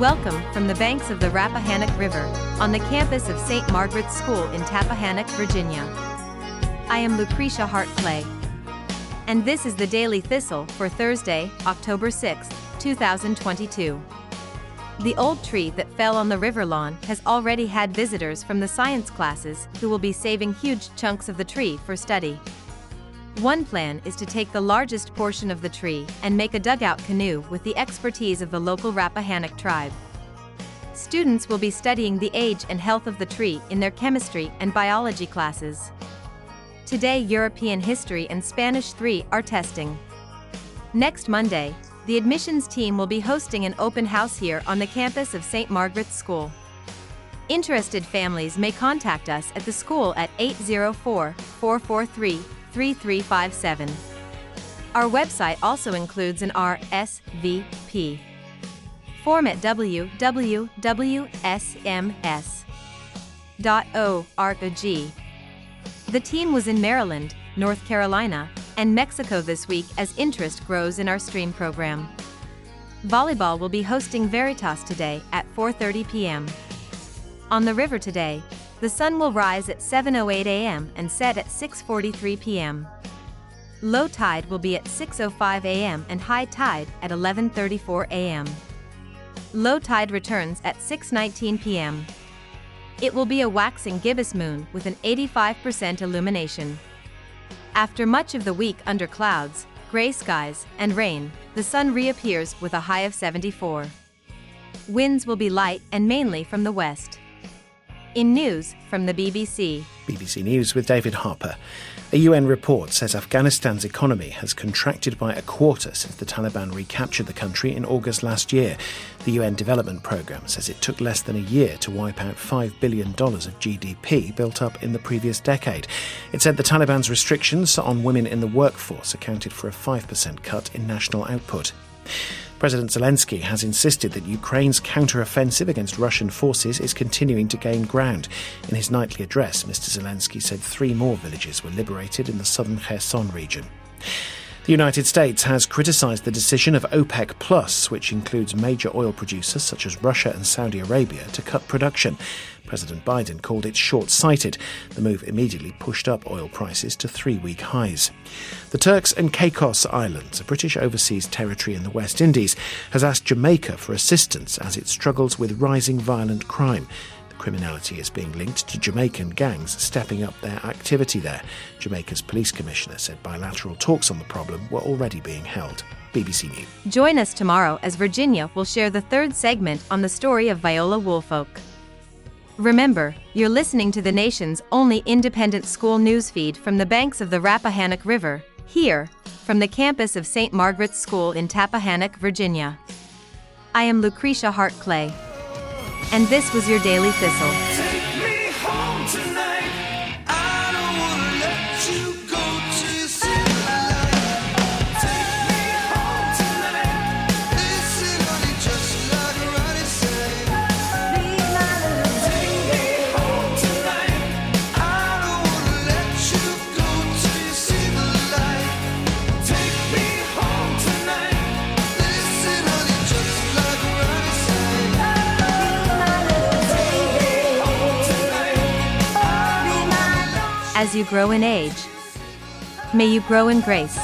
Welcome from the banks of the Rappahannock River on the campus of St. Margaret's School in Tappahannock, Virginia. I am Lucretia Hart Clay. And this is the Daily Thistle for Thursday, October 6, 2022. The old tree that fell on the river lawn has already had visitors from the science classes who will be saving huge chunks of the tree for study. One plan is to take the largest portion of the tree and make a dugout canoe with the expertise of the local Rappahannock tribe. Students will be studying the age and health of the tree in their chemistry and biology classes. Today European History and Spanish 3 are testing. Next Monday, the admissions team will be hosting an open house here on the campus of St. Margaret's School. Interested families may contact us at the school at 804 443 3357. Our website also includes an RSVP form at www.sms.org. The team was in Maryland, North Carolina, and Mexico this week as interest grows in our stream program. Volleyball will be hosting Veritas today at 4:30 p.m. On the river today, the sun will rise at 7.08 a.m. and set at 6.43 p.m. Low tide will be at 6.05 a.m. and high tide at 11.34 a.m. Low tide returns at 6.19 p.m. It will be a waxing gibbous moon with an 85% illumination. After much of the week under clouds, gray skies, and rain, the sun reappears with a high of 74. Winds will be light and mainly from the west. In news from the BBC. BBC News with David Harper. A UN report says Afghanistan's economy has contracted by a quarter since the Taliban recaptured the country in August last year. The UN Development Programme says it took less than a year to wipe out $5 billion of GDP built up in the previous decade. It said the Taliban's restrictions on women in the workforce accounted for a 5% cut in national output. President Zelensky has insisted that Ukraine's counter-offensive against Russian forces is continuing to gain ground. In his nightly address, Mr. Zelensky said three more villages were liberated in the southern Kherson region. The United States has criticised the decision of OPEC Plus, which includes major oil producers such as Russia and Saudi Arabia, to cut production. President Biden called it short sighted. The move immediately pushed up oil prices to three week highs. The Turks and Caicos Islands, a British overseas territory in the West Indies, has asked Jamaica for assistance as it struggles with rising violent crime. Criminality is being linked to Jamaican gangs stepping up their activity there. Jamaica's police commissioner said bilateral talks on the problem were already being held. BBC News. Join us tomorrow as Virginia will share the third segment on the story of Viola Woolfolk. Remember, you're listening to the nation's only independent school newsfeed from the banks of the Rappahannock River, here, from the campus of St. Margaret's School in Tappahannock, Virginia. I am Lucretia Hart Clay. And this was your Daily Thistle. As you grow in age. May you grow in grace.